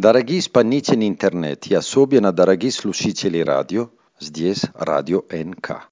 Дорогие исполнители интернет, и особенно дорогие слушатели радио, здесь радио НК.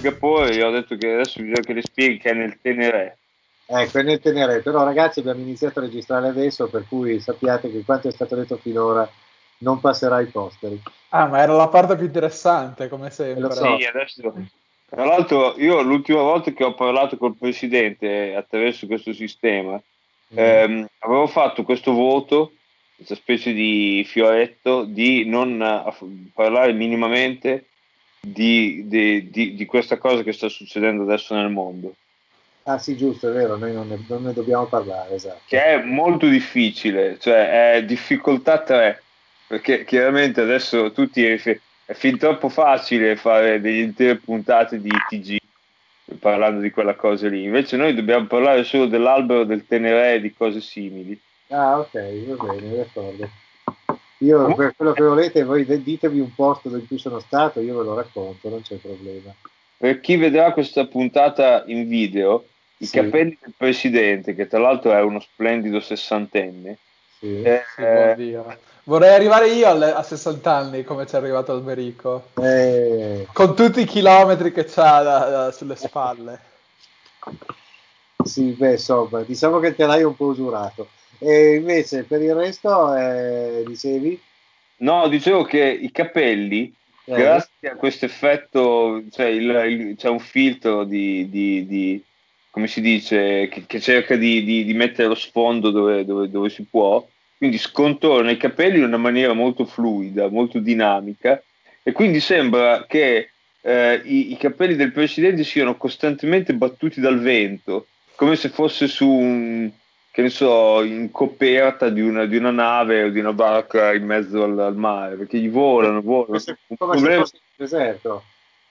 Singapore, io ho detto che adesso bisogna che le spieghi che è nel Tenere. Ecco, è nel Tenere, però ragazzi abbiamo iniziato a registrare adesso, per cui sappiate che quanto è stato detto finora non passerà ai posteri. Ah, ma era la parte più interessante, come sempre. Lo so. Sì, adesso... Tra l'altro, io l'ultima volta che ho parlato col presidente attraverso questo sistema, mm. ehm, avevo fatto questo voto, questa specie di fioretto, di non uh, parlare minimamente di, di, di, di, questa cosa che sta succedendo adesso nel mondo. Ah sì, giusto, è vero, noi non ne, non ne dobbiamo parlare, esatto. Che è molto difficile, cioè è difficoltà 3, perché chiaramente adesso tutti è, è fin troppo facile fare delle intere puntate di TG parlando di quella cosa lì, invece noi dobbiamo parlare solo dell'albero del Tenere e di cose simili. Ah ok, va bene, d'accordo. Io per quello che volete, voi ditemi un posto in cui sono stato, io ve lo racconto, non c'è problema. Per chi vedrà questa puntata in video, i sì. capelli del presidente, che tra l'altro è uno splendido sessantenne. Sì. Eh, sì, Vorrei arrivare io alle, a 60 anni come ci è arrivato Alberico. Eh. Con tutti i chilometri che ha da, da, sulle spalle. Sì, beh, insomma, diciamo che il telaio è un po' usurato. E invece per il resto, eh, dicevi? No, dicevo che i capelli, eh. grazie a questo effetto, cioè il, il, c'è un filtro di, di, di come si dice, che, che cerca di, di, mettere lo sfondo dove, dove, dove, si può, quindi scontorna i capelli in una maniera molto fluida, molto dinamica, e quindi sembra che eh, i, i capelli del presidente siano costantemente battuti dal vento, come se fosse su un che ne so, in coperta di una, di una nave o di una barca in mezzo al, al mare, perché gli volano, volano. Un problema... deserto.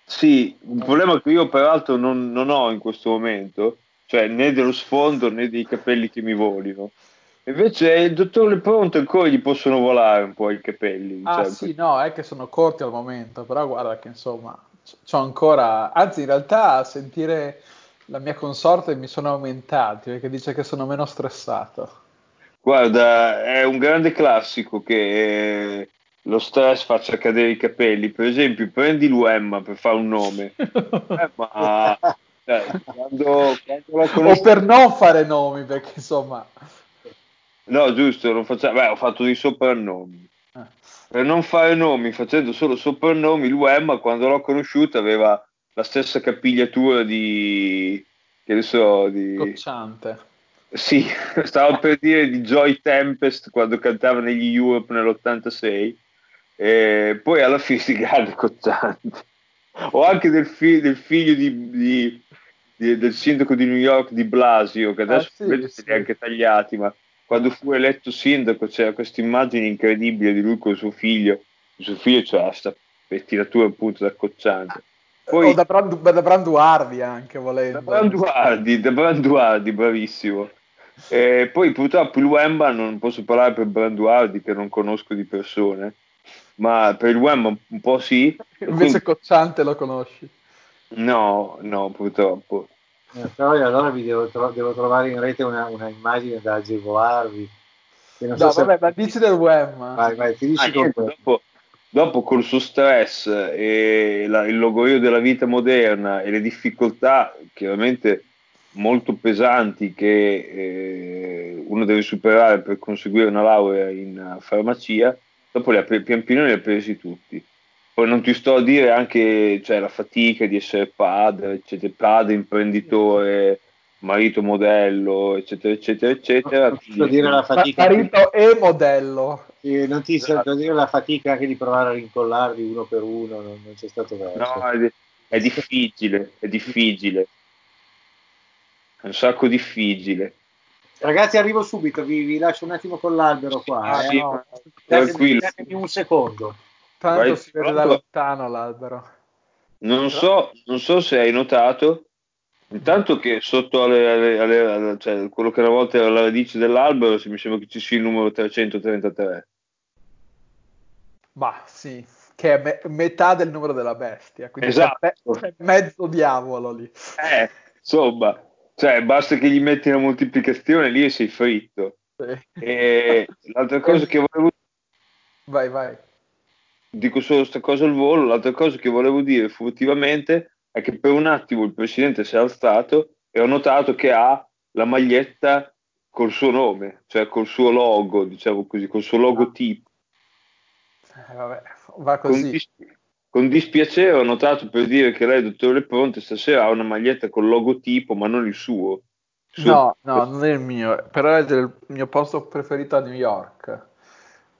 Sì, un problema che io peraltro non, non, ho in questo momento, cioè né dello sfondo né dei capelli che mi volino. Invece il dottor Lepronto ancora gli possono volare un po' i capelli. Ah cioè, sì, no, è che sono corti al momento, però guarda che insomma, c'ho ancora, anzi in realtà sentire la mia consorte mi sono aumentati perché dice che sono meno stressato. Guarda, è un grande classico che lo stress faccia cadere i capelli. Per esempio, prendi l'Uemma per fare un nome. Emma, cioè, quando, quando o per non fare nomi, perché insomma... No, giusto, non facciamo... Beh, ho fatto dei soprannomi. Ah. Per non fare nomi, facendo solo soprannomi, l'Uemma quando l'ho conosciuta aveva la stessa capigliatura di che ne so di Cocciante. Sì, stavo per dire di Joy Tempest quando cantava negli Europe nell'86 e poi alla fine si grande Cocciante. O anche del, fi- del figlio di, di, di, del sindaco di New York di Blasio, che adesso ah, sì, sì. anche tagliati, ma quando fu eletto sindaco c'era questa immagine incredibile di lui con suo figlio. Il suo figlio c'era questa pettinatura appunto da Cocciante. Poi, o da, Brand, da Branduardi anche volendo. Da Branduardi, da Branduardi, bravissimo. E poi purtroppo il Wemba non posso parlare per Branduardi che non conosco di persone, ma per il Wemba un po' sì. Invece quindi... Cocciante lo conosci? No, no, purtroppo. Eh, però allora vi devo, tro- devo, trovare in rete una, una immagine da agevolarvi. no, so vabbè, se... ma dici del Wemba. Vai, vai, ti dici ah, niente, dopo, dopo col suo stress e la, il logorio della vita moderna e le difficoltà chiaramente molto pesanti che eh, uno deve superare per conseguire una laurea in farmacia, dopo li ha, pian piano li ha presi tutti. Poi non ti sto a dire anche cioè, la fatica di essere padre, eccetera, padre, imprenditore, marito modello, eccetera, eccetera, eccetera. Non dire la fatica. Marito e modello. Sì, non ti esatto. sento dire la fatica anche di provare a rincollarli uno per uno, non, non c'è stato verso. No, è, è difficile, è difficile. È un sacco difficile. Ragazzi, arrivo subito, vi, vi lascio un attimo con l'albero qua. Ah, eh, sì, no. Datemi un secondo. Tanto Vai, si vede da lontano l'albero. Non so, non so se hai notato, intanto che sotto alle, alle, alle, cioè, quello che una volta era la radice dell'albero, mi sembra che ci sia il numero 333. Ma sì, che è me- metà del numero della bestia, quindi esatto. c'è mezzo diavolo lì. Eh, insomma, cioè, basta che gli metti una moltiplicazione lì e sei fritto. Sì. E l'altra cosa che volevo... Vai, vai dico solo questa cosa al volo, l'altra cosa che volevo dire furtivamente è che per un attimo il presidente si è alzato e ho notato che ha la maglietta col suo nome, cioè col suo logo, diciamo così, col suo logotipo. Eh, vabbè, va così. Con, dis- con, dispiacere ho notato per dire che lei, dottore Ponte, stasera ha una maglietta col logotipo, ma non il suo. Il suo no, no, non è il mio, però è del mio posto preferito a New York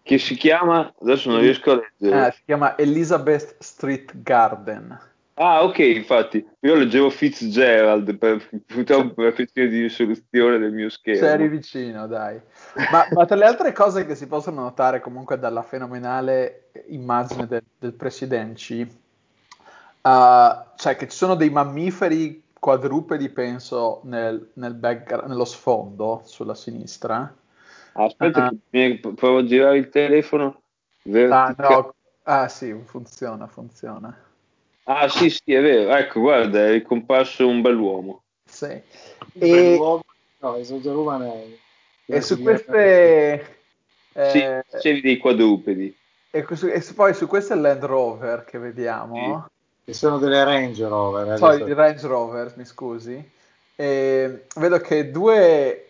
che si chiama, adesso non riesco a leggere. Eh, si chiama Elizabeth Street Garden. Ah, ok, infatti, io leggevo Fitzgerald per, purtroppo per questione di risoluzione del mio schermo. Sei vicino, dai. Ma, ma, tra le altre cose che si possono notare comunque dalla fenomenale immagine del, del Presidenci, uh, cioè che ci sono dei mammiferi quadrupedi, penso, nel, nel nello sfondo, sulla sinistra, Aspetta, ah. che provo a girare il telefono. Ah, no. ah, sì, funziona, funziona. Ah, sì, sì, è vero. Ecco, guarda, è ricomparso un bell'uomo. Sì. Un e... bell'uomo, no, è E su queste... Eh... Sì, dei quadrupedi. E, e, poi su queste Land Rover che vediamo... Sì. Che sono delle Range Rover. Eh, Sorry, Range Rover, mi scusi. E vedo che due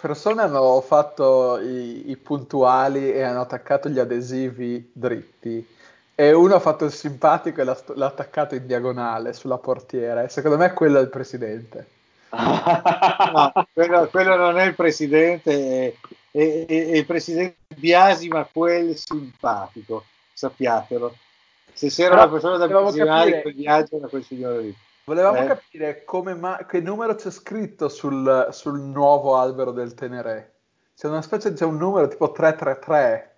persone hanno fatto i, i, puntuali e hanno attaccato gli adesivi dritti e uno ha fatto il simpatico e l'ha, l'ha attaccato in diagonale sulla portiera e secondo me quello è il presidente. no, quello, quello, non è il presidente, è, è, è, il presidente Biasi, ma quel simpatico, sappiatelo. Se c'era una persona da visionare, quel viaggio era quel signore lì. Volevamo eh. capire ma- che numero c'è scritto sul, sul, nuovo albero del Tenere. C'è una specie, c'è un numero tipo 333.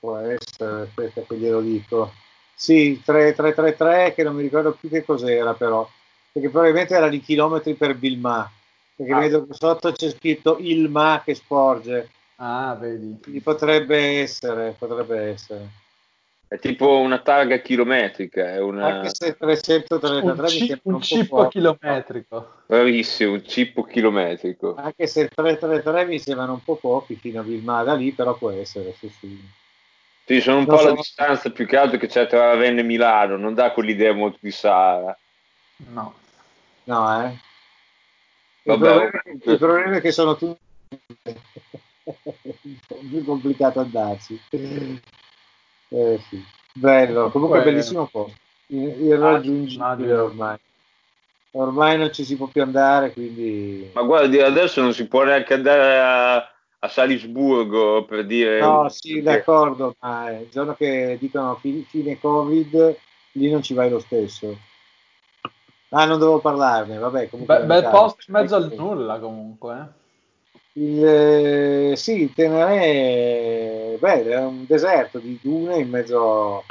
Può essere, aspetta che glielo dico. Sì, 3333 che non mi ricordo più che cos'era però, perché probabilmente era di chilometri per Bilma, perché ah. vedo che sotto c'è scritto il Ma che sporge. Ah, vedi. Quindi potrebbe essere, potrebbe essere. È tipo una targa chilometrica. È una... Anche se 333 un, ci- un, un cippo chilometrico. Bravissimo, un cippo chilometrico. Anche se 333 mi sembrano un po' pochi fino a Vilmada lì, però può essere, sì, sì. Sì, sono un non po' so... la distanza più che altro che c'è tra Ravenna e Milano, non dà quell'idea molto di Sahara. No. No, eh. Il, Vabbè, problema, okay. il problema è che sono tutti più complicato andarci. Eh, sì. Bello, comunque Poi, bellissimo posto. Irraggiungibile ah, ormai. Ormai non ci si può più andare, quindi... Ma guardi, adesso non si può neanche andare a, a Salisburgo per dire... No, sì, d'accordo, ma il giorno che dicono fine, Covid, lì non ci vai lo stesso. Ah, non devo parlarne, vabbè. Comunque Be- bel posto in mezzo al nulla comunque. Eh. Il, eh, sì, Tenere beh, è un deserto di dune in mezzo,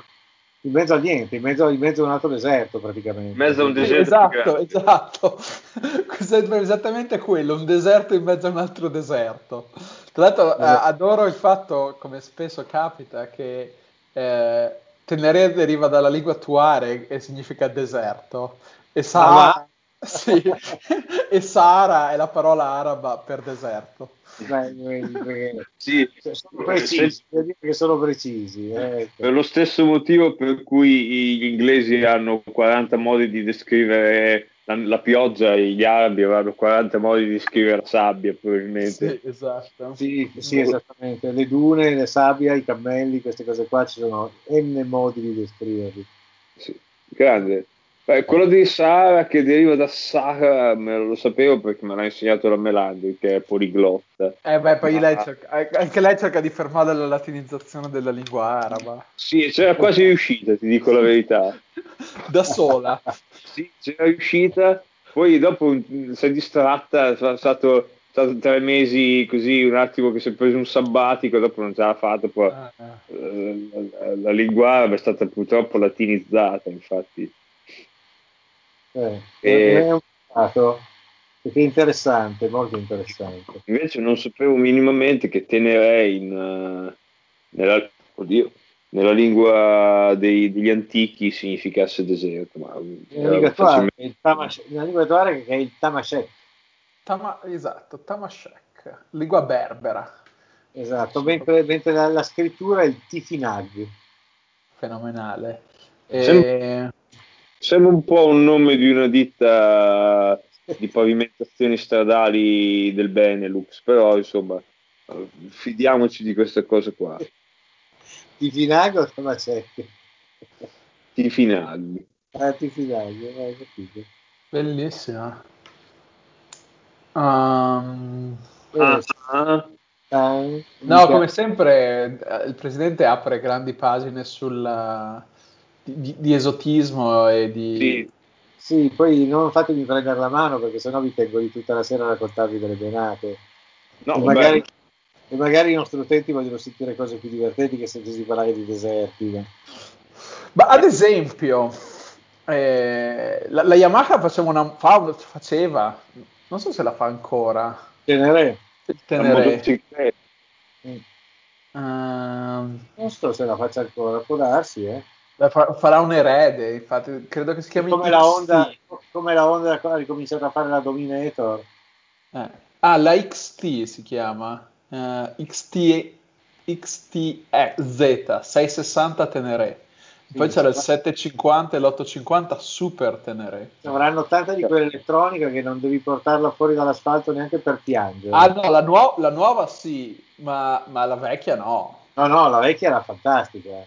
in mezzo a niente, in mezzo, in mezzo, a un altro deserto praticamente. In mezzo a un deserto. Esatto, esatto. Questo è esattamente quello, un deserto in mezzo a un altro deserto. Tra l'altro esatto. adoro il fatto, come spesso capita, che eh, Tenere deriva dalla lingua tuare e significa deserto. E ah, sì. e Sahara è la parola araba per deserto. Sì, sono precisi, che sono precisi eh. Per lo stesso motivo per cui gli inglesi hanno 40 modi di descrivere la, la pioggia gli arabi avranno 40 modi di descrivere la sabbia, probabilmente. Sì, esatto. Sì, sì, esattamente. Le dune, la sabbia, i cammelli, queste cose qua ci sono n modi di descriverli. Sì, grande. Beh, quello di Sara che deriva da Sara me lo sapevo perché me l'ha insegnato la Melandi che è poliglotta. Eh beh, poi ah. lei cerca, anche lei cerca di fermare la latinizzazione della lingua araba. Sì, c'era quasi riuscita, ti dico la verità. da sola. sì, c'era riuscita, poi dopo si è distratta, è stato, stato, tre mesi così, un attimo che si è preso un sabbatico, dopo non ce l'ha fatta, poi ah, ah. La, la, la lingua araba è stata purtroppo latinizzata, infatti Eh, e... È un caso che interessante, molto interessante. Invece non sapevo minimamente che tenere in, uh, nella, oddio, nella lingua dei, degli antichi significasse deserto. Ma nella, lingua attuale, facilmente... nella lingua attuale che è il Tamashek. Tama, esatto, Tamashek, lingua berbera. Esatto, mentre, mentre la, la, scrittura è il Tifinag. Fenomenale. E... Sembra, sembra un po' un nome di una ditta di pavimentazioni stradali del Benelux, però insomma, fidiamoci di queste cose qua. Tifinag o Tamashek? Tifinag. Ah, Tifinag, hai capito. Bellissima. Um... Uh-huh. Uh, no, come sempre il presidente apre grandi pagine sul, di, di, esotismo e di... Sì. sì. poi non fatemi prendere la mano perché sennò vi tengo lì tutta la sera a raccontarvi delle benate. No, e, magari, e, magari, i nostri utenti vogliono sentire cose più divertenti che sentirsi parlare di deserti. Ma, ma ad esempio, eh, la, la, Yamaha faceva, una, fa, faceva, non so se la fa ancora. Tenere tenere... Mm. Uh, non so se la faccia ancora, può darsi, eh. Farà un erede, infatti, credo che si chiami come la Honda, come la Honda ha ricominciato a fare la Dominator. Eh. Ah, la XT si chiama. Uh, XT, XTZ 660 Tenere. Poi c'era il 750 e l'850 super tenere. Avranno tanta di quell'elettronica che non devi portarla fuori dall'asfalto neanche per piangere. Ah no, la, nuo- la nuova sì, ma, ma, la vecchia no. No, no, la vecchia era fantastica.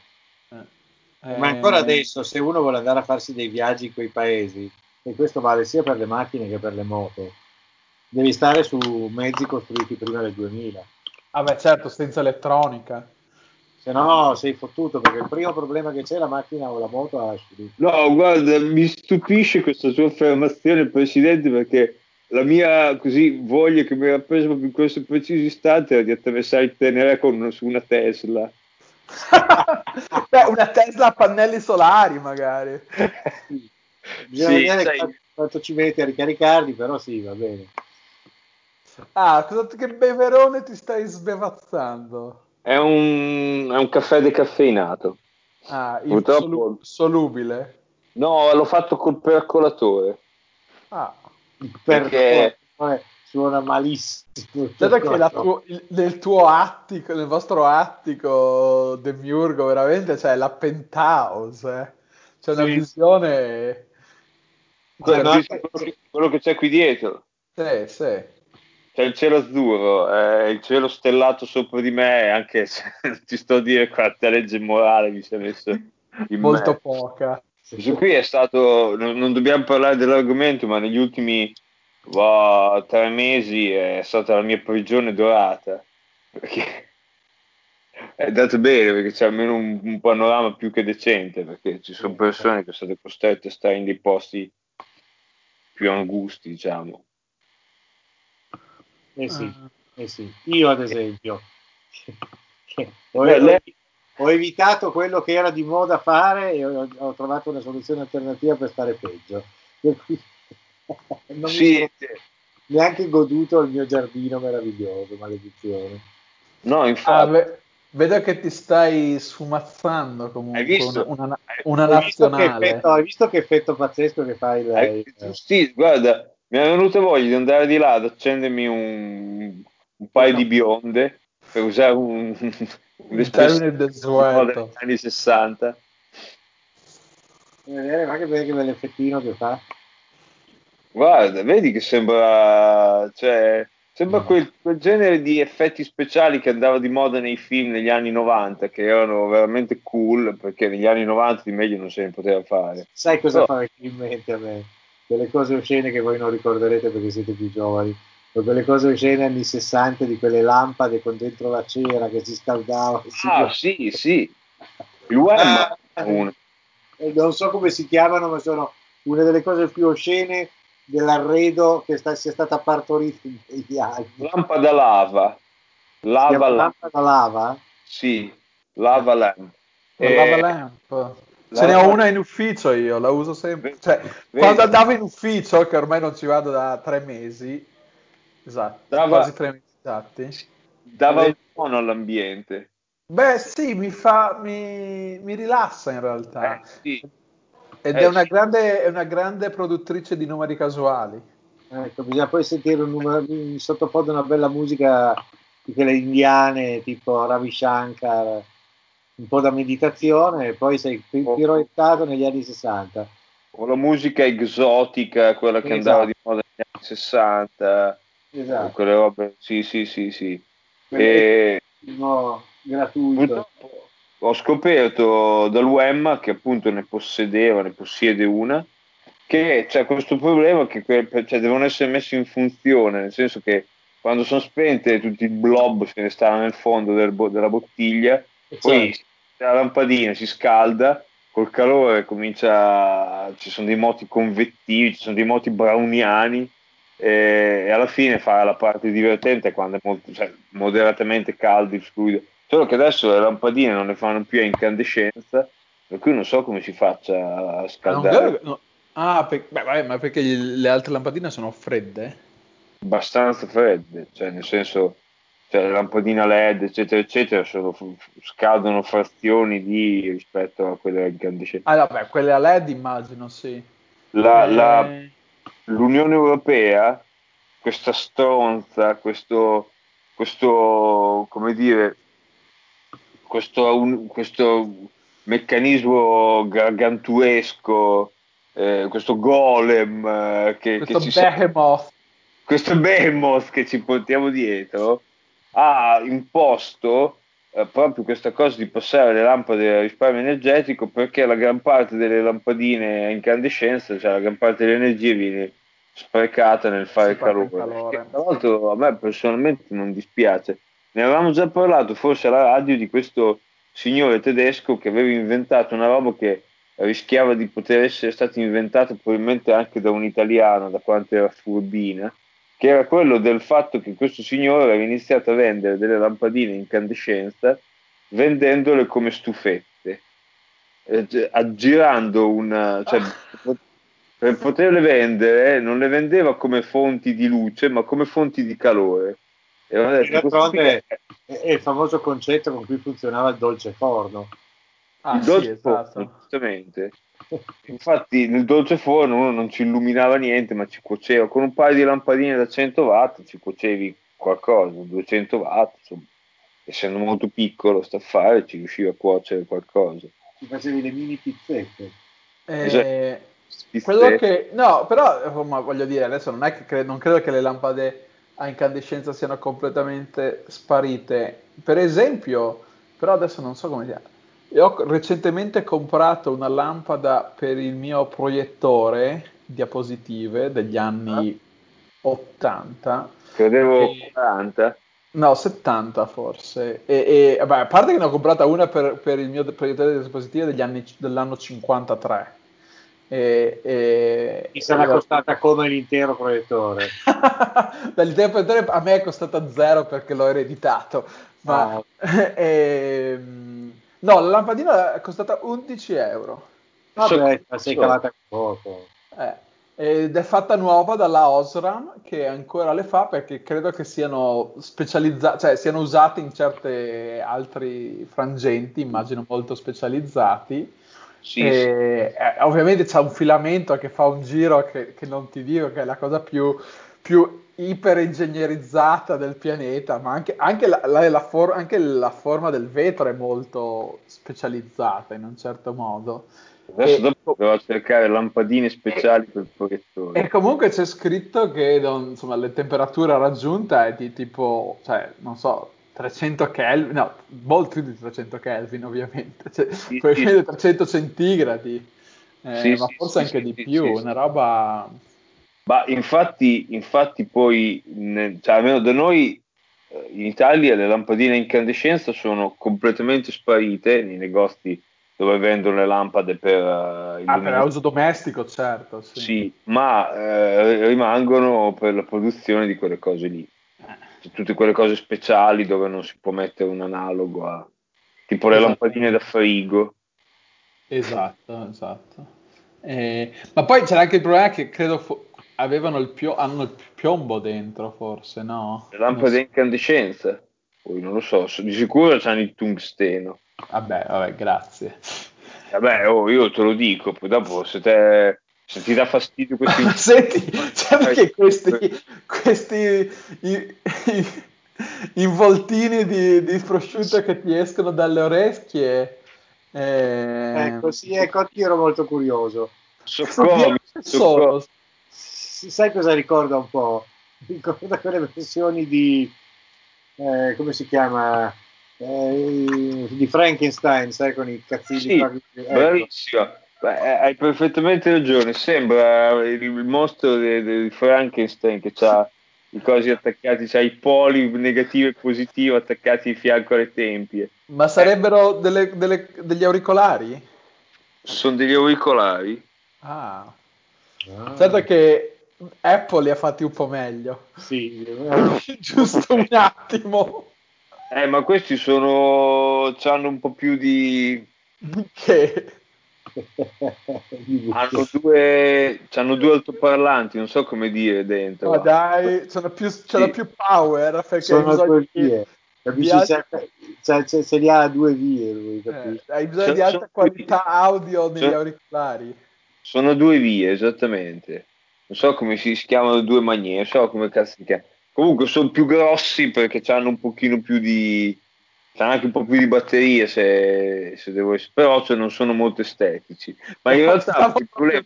Ma ancora eh. adesso, se uno vuole andare a farsi dei viaggi in quei paesi, e questo vale sia per le macchine che per le moto, devi stare su mezzi costruiti prima del 2000. Ah beh certo, senza elettronica se no sei fottuto perché il primo problema che c'è è la macchina o la moto lasci lì. No, guarda, mi stupisce questa sua affermazione, Presidente, perché la mia così voglia che mi era presa proprio in questo preciso istante era di attraversare il Tenere con su una Tesla. Beh, una Tesla a pannelli solari magari. Bisogna sì, vedere sai... quanto ci metti a ricaricarli, però sì, va bene. Ah, cosa, che beverone ti stai sbevazzando? È un, è un caffè decaffeinato. Ah, Purtroppo... solubile? No, l'ho fatto col percolatore. Ah, perché suona malissimo. Dato che tuo, il, nel tuo attico, nel vostro attico demiurgo, veramente c'è la penthouse, eh. c'è una sì. visione. Quello, quello, che, quello che c'è qui dietro. Sì, sì c'è il cielo azzurro, eh, il cielo stellato sopra di me, anche se ti sto a dire quanta legge morale mi si è messo in Molto me. poca. Questo qui è stato, non, non, dobbiamo parlare dell'argomento, ma negli ultimi wow, tre mesi è stata la mia prigione dorata. Perché è andato bene, perché c'è almeno un, un panorama più che decente, perché ci sono persone che sono state costrette a stare in dei posti più angusti, diciamo. Eh sì, ah. eh sì. Io ad esempio ho, ho, ho, evitato quello che era di moda fare e ho, ho trovato una soluzione alternativa per stare peggio. non sì. neanche goduto il mio giardino meraviglioso, maledizione. No, infatti. Ah, vedo che ti stai sfumazzando comunque. Hai visto? Una, una, una hai nazionale. Visto effetto, hai visto che effetto pazzesco che fai lei? Sì, guarda, mi è venuta voglia di andare di là ad accendermi un, un paio no. di bionde per usare un, un termine desueto degli anni 60 vedere ma che bell'effettino che fa guarda vedi che sembra cioè sembra quel, quel, genere di effetti speciali che andava di moda nei film negli anni 90 che erano veramente cool perché negli anni 90 di meglio non se ne poteva fare. Sai cosa Però... fa in mente a me? Delle cose oscene che voi non ricorderete perché siete più giovani, quelle cose oscene anni 60 di quelle lampade con dentro la cera che si scaldava. Ah, sì, sì. Il web ah, eh, non so come si chiamano, ma sono una delle cose più oscene dell'arredo che sta, sia stata partorita in quegli anni. Lampada lava. Lava lampada lava? Sì, lava lamp. Eh, lava lamp. Ce ne ho una in ufficio io, la uso sempre. Cioè, quando andavo in ufficio, che ormai non ci vado da tre mesi, esatto, dava, quasi tre mesi esatti. Dava un tono all'ambiente. Beh, sì, mi fa, mi, mi rilassa in realtà. Eh, sì. Ed eh, è, una grande, è una grande produttrice di numeri casuali. Ecco, bisogna poi sentire un numero, sottofondo una bella musica di quelle indiane tipo Ravi Shankar un po' da meditazione e poi sei oh. piroettato negli anni 60. O la musica esotica, quella che esatto. andava di moda negli anni 60. Esatto. Quelle robe, sì, sì, sì, sì. E... No, gratuito. Ho scoperto dal WEM che appunto ne possedeva, ne possiede una, che c'è questo problema che cioè, devono essere messi in funzione, nel senso che quando sono spente tutti i blob se ne stanno nel fondo del bo- della bottiglia, certo. poi la lampadina si scalda, col calore comincia, ci sono dei moti convettivi, ci sono dei moti browniani e, e alla fine fa la parte divertente quando è molto, cioè, moderatamente caldo il fluido. Solo che adesso le lampadine non le fanno più a incandescenza, per cui non so come si faccia a scaldare. No, ah, per, beh, vabbè, ma perché le altre lampadine sono fredde? Abbastanza fredde, cioè nel senso cioè le lampadine LED, eccetera, eccetera, sono, scadono frazioni di rispetto a quelle incandescenti. Ah, vabbè, quelle a LED immagino, sì. La, eh... la, L'Unione Europea, questa stronza, questo, questo come dire, questo, un, questo meccanismo gargantuesco, eh, questo golem eh, che, questo che ci behemoth. questo behemoth che ci portiamo dietro ha imposto eh, proprio questa cosa di passare le lampade a risparmio energetico perché la gran parte delle lampadine a incandescenza, cioè la gran parte dell'energia viene sprecata nel fare calore. calore. Tra l'altro a me personalmente non dispiace. Ne avevamo già parlato forse alla radio di questo signore tedesco che aveva inventato una roba che rischiava di poter essere stata inventata probabilmente anche da un italiano, da quanto era furbina, che era quello del fatto che questo signore aveva iniziato a vendere delle lampadine in incandescenza vendendole come stufette, eh, aggirando una... Cioè, per poterle vendere non le vendeva come fonti di luce ma come fonti di calore. E detto, d'altronde è, è il famoso concetto con cui funzionava il dolce forno. Ah, il dolce sì, forno, esatto. giustamente. Infatti nel dolce forno uno non ci illuminava niente, ma ci cuoceva con un paio di lampadine da 100 watt, ci cuocevi qualcosa, 200 watt, insomma. Essendo molto piccolo sta affare ci riusciva a cuocere qualcosa. Ci facevi le mini pizzette. Eh, esatto. quello che, no, però insomma, voglio dire, adesso non è che cre- non credo che le lampade a incandescenza siano completamente sparite. Per esempio, però adesso non so come si chiama ho recentemente comprato una lampada per il mio proiettore diapositive degli anni ah. 80. Credevo e... 40. No, 70 forse. E, e vabbè, a parte che ne ho comprata una per, per il mio proiettore diapositive degli anni, dell'anno 53. E, e, Mi sarà costata come l'intero proiettore. l'intero proiettore a me è costata zero perché l'ho ereditato. Ma, ah. e, ehm, No, la lampadina è costata 11 euro. Vabbè, sei calata poco. Eh, ed è fatta nuova dalla Osram che ancora le fa perché credo che siano specializzate, cioè siano usate in certi altri frangenti, immagino molto specializzati. Sì, e, sì. Eh, ovviamente c'è un filamento che fa un giro che, che non ti dico che è la cosa più, più iper-ingegnerizzata del pianeta, ma anche, anche, la, la, la for- anche, la, forma del vetro è molto specializzata in un certo modo. Adesso e, dopo devo cercare lampadine speciali e, per proiettori. E comunque c'è scritto che insomma, la temperatura raggiunta è di tipo, cioè, non so, 300 Kelvin, no, molto più di 300 Kelvin ovviamente, cioè, sì, sì. 300 centigradi, eh, sì, ma forse anche di più, una roba ma infatti, infatti poi, cioè, almeno da noi eh, in Italia le lampadine a incandescenza sono completamente sparite nei negozi dove vendono le lampade per uh, ah, per uso domestico, certo. Sì, sì ma eh, rimangono per la produzione di quelle cose lì. Tutte quelle cose speciali dove non si può mettere un analogo a tipo le lampadine da frigo Esatto, esatto. Eh, ma poi c'era anche il problema che credo fo- avevano il pio- hanno il piombo dentro, forse, no? Le lampade so. incandescenza. Poi non lo so, di sicuro c'hanno il tungsteno. Vabbè, vabbè, grazie. Vabbè, oh, io te lo dico, poi dopo se, te, se ti dà fastidio questi... Senti, c'è anche questi, questi i, i, involtini di, di prosciutto che ti escono dalle orecchie. Eh... Ecco, sì, ecco, anch'io ero molto curioso. Soccorri. Sai cosa ricorda un po'? Ricorda quelle versioni di... Eh, come si chiama? Eh, di Frankenstein, sai, con i cazzini. Sì, ecco. bravissimo. Beh, hai perfettamente ragione. Sembra il, mostro di, Frankenstein che ha i cosi attaccati, c'ha i poli negativo e positivo attaccati di fianco alle tempie. Ma sarebbero delle, delle, degli auricolari? Sono degli auricolari. Ah. ah. Certo che Apple li ha fatti un po' meglio. Sì, giusto un attimo. Eh, ma questi sono. hanno un po' più di. Che? hanno due. hanno due altoparlanti, non so come dire dentro. Ma oh, dai, c'è più, sì. più power perché sono due vie. Capisci? Alta... Se, li ha due vie lui, eh, hai bisogno so, di alta qualità due... audio negli so, auricolari. Sono due vie, esattamente. Non so come si, si chiamano due maniere, non so come cazzo si chiama. Comunque sono più grossi perché hanno un pochino più di. C'hanno anche un po' più di batterie se, se devo essere, però cioè, non sono molto estetici. Ma in realtà il problema,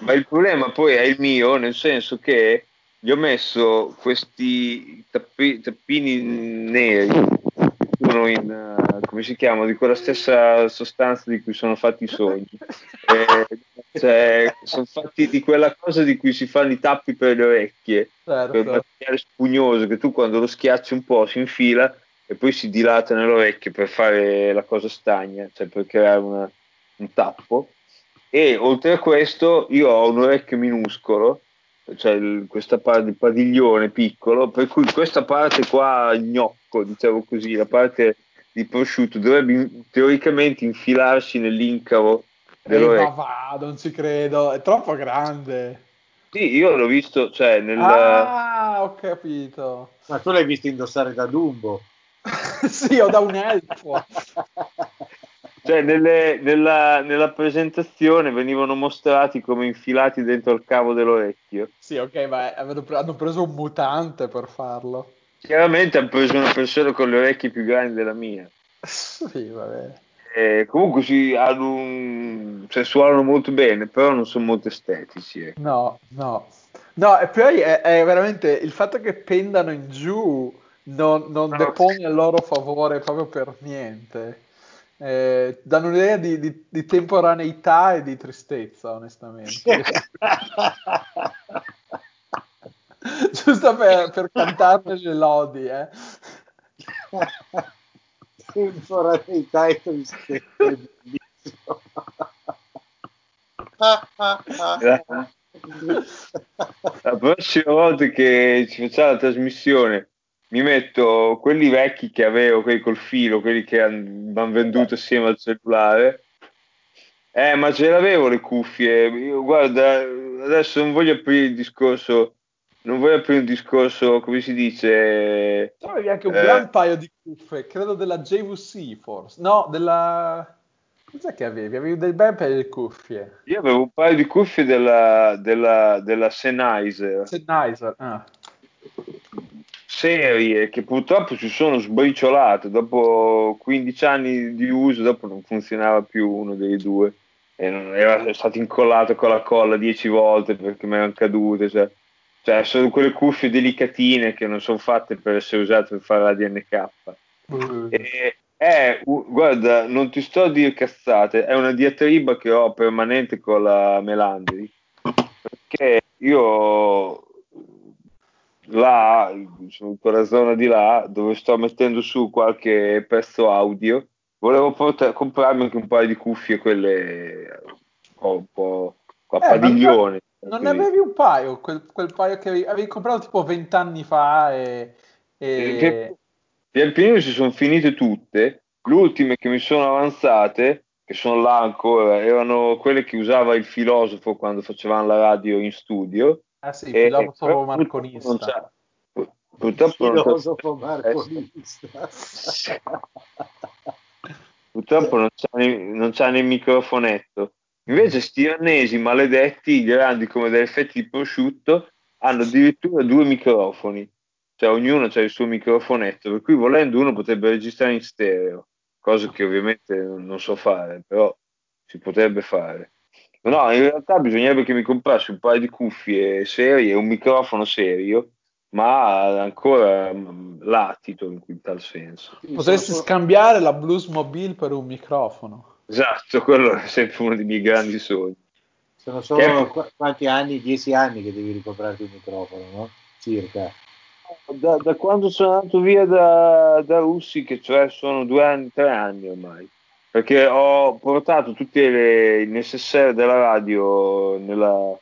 ma il problema poi è il mio, nel senso che gli ho messo questi tappi, tappini neri, uno in, uh, come si chiama, di quella stessa sostanza di cui sono fatti i sogni. Eh, cioè, sono fatti di quella cosa di cui si fanno i tappi per le orecchie, certo. quel materiale spugnoso che tu quando lo schiacci un po' si infila e poi si dilata nell'orecchio per fare la cosa stagna, cioè per creare una, un tappo. E oltre a questo io ho un orecchio minuscolo, cioè il, questa parte di padiglione piccolo, per cui questa parte qua gnocco, diciamo così, la parte di prosciutto dovrebbe teoricamente infilarsi nell'incavo eh, ma va, non ci credo, è troppo grande. Sì, io l'ho visto, cioè nel... Ah, ho capito. Ma tu l'hai visto indossare da Dumbo? sì, o da un elfo. cioè, nelle, nella, nella, presentazione venivano mostrati come infilati dentro il cavo dell'orecchio. Sì, ok, ma hanno preso un mutante per farlo. Chiaramente hanno preso una persona con le orecchie più grandi della mia. Sì, va bene. Eh, comunque si hanno un... cioè, suonano molto bene, però non sono molto estetici. Eh. No, no. No, e poi è, è, veramente il fatto che pendano in giù non, non no, depone a loro favore proprio per niente. Eh, danno un'idea di, di, di, temporaneità e di tristezza, onestamente. Giusto per, per cantarne le lodi, eh temporaneità e tristezza. la prossima volta che ci facciamo la trasmissione mi metto quelli vecchi che avevo, quelli col filo, quelli che hanno venduto assieme al cellulare. Eh, ma ce l'avevo le cuffie. Io, guarda, adesso non voglio aprire il discorso non voglio aprire un discorso, come si dice... Tu avevi anche un eh, gran paio di cuffie, credo della JVC forse. No, della... Cos'è che avevi? Avevi del bel paio di cuffie. Io avevo un paio di cuffie della, della, della Sennheiser. Sennheiser, ah. Serie che purtroppo si sono sbriciolate. Dopo 15 anni di uso, dopo non funzionava più uno dei due. E non, era stato incollato con la colla 10 volte perché mi erano cadute. Cioè cioè, sono quelle cuffie delicatine che non sono fatte per essere usate per fare la DNK. Mm. E, è, guarda, non ti sto a dire cazzate, è una diatriba che ho permanente con la Melandri. Perché io là, in quella zona di là, dove sto mettendo su qualche pezzo audio, volevo portare, comprarmi anche un paio di cuffie, quelle un po', a eh, padiglione. Non ne avevi un paio, quel, quel paio che avevi, avevi comprato tipo vent'anni fa e... e... Pian pianino si sono finite tutte, le ultime che mi sono avanzate che sono là ancora, erano quelle che usava il filosofo quando facevamo la radio in studio. Ah sì, il filosofo marconista. Purtroppo il filosofo marconista. purtroppo non c'ha, non c'ha né microfonetto. Invece sti annesi maledetti, grandi come delle fette di prosciutto, hanno addirittura due microfoni. Cioè ognuno ha il suo microfonetto, per cui volendo uno potrebbe registrare in stereo cosa che ovviamente non so fare, però si potrebbe fare. No, in realtà bisognerebbe che mi comprassi un paio di cuffie serie e un microfono serio, ma ancora mm, latito in tal senso. Potresti scambiare la Blues Mobile per un microfono. Esatto, quello è sempre uno dei miei grandi sogni. Sono solo che... quanti anni? Dieci anni che devi ricomprarti un microfono, no? Circa da, da, quando sono andato via da, da Russi, che cioè sono due anni, tre anni ormai, perché ho portato tutte le necessarie della radio nella,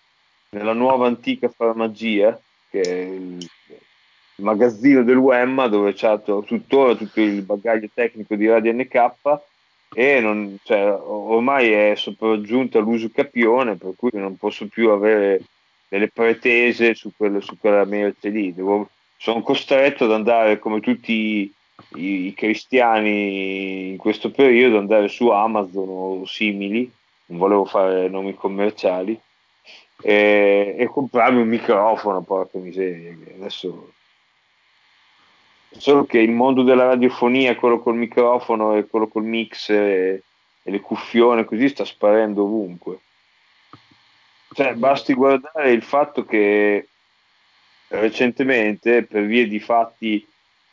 nella nuova antica farmacia, che è il, magazzino del WEMA, dove c'è tuttora tutto il bagaglio tecnico di Radio NK e non, cioè, ormai è sopraggiunta l'uso capione, per cui non posso più avere delle pretese su, quello, su quella merce lì. Devo, sono costretto ad andare come tutti i, i, cristiani in questo periodo, andare su Amazon o simili, non volevo fare nomi commerciali, e, e comprarmi un microfono, porca miseria. Adesso solo che il mondo della radiofonia, quello col microfono e quello col mixer e, e le cuffione così sta sparendo ovunque. Cioè, basti guardare il fatto che recentemente per via di fatti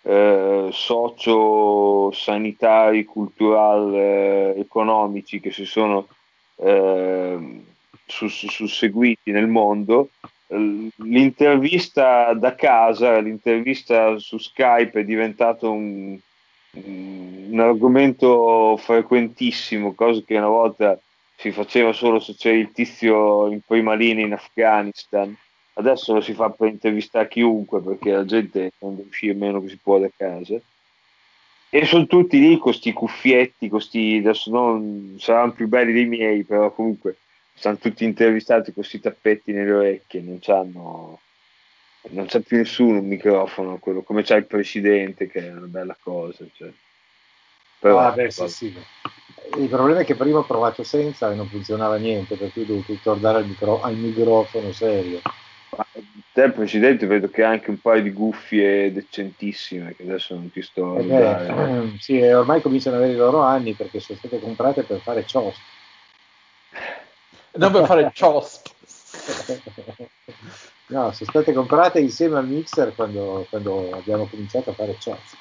eh, socio-sanitari, culturali, eh, economici che si sono eh, susseguiti nel mondo, l'intervista da casa, l'intervista su Skype è diventato un, un argomento frequentissimo, cosa che una volta si faceva solo se c'era il tizio in prima linea in Afghanistan adesso lo si fa per intervistare chiunque perché la gente non deve uscire meno che si può da casa e sono tutti lì con questi cuffietti, con sti, adesso non saranno più belli dei miei, però comunque stanno tutti intervistati con questi tappetti nelle orecchie, non c'hanno non c'è più nessuno un microfono, quello, come c'è il presidente che è una bella cosa. Cioè. Però, ah, beh, sì, sì. Il problema è che prima ho provato senza e non funzionava niente, per cui ho dovuto tornare al, micro, al microfono serio. Te, Presidente, vedo che ha anche un paio di guffie decentissime che adesso non ti sto a eh Sì, ormai cominciano ad avere i loro anni perché sono state comprate per fare CHOSP. Non per fare CHOSP. no, sono state comprate insieme al mixer quando, quando abbiamo cominciato a fare CHOSP.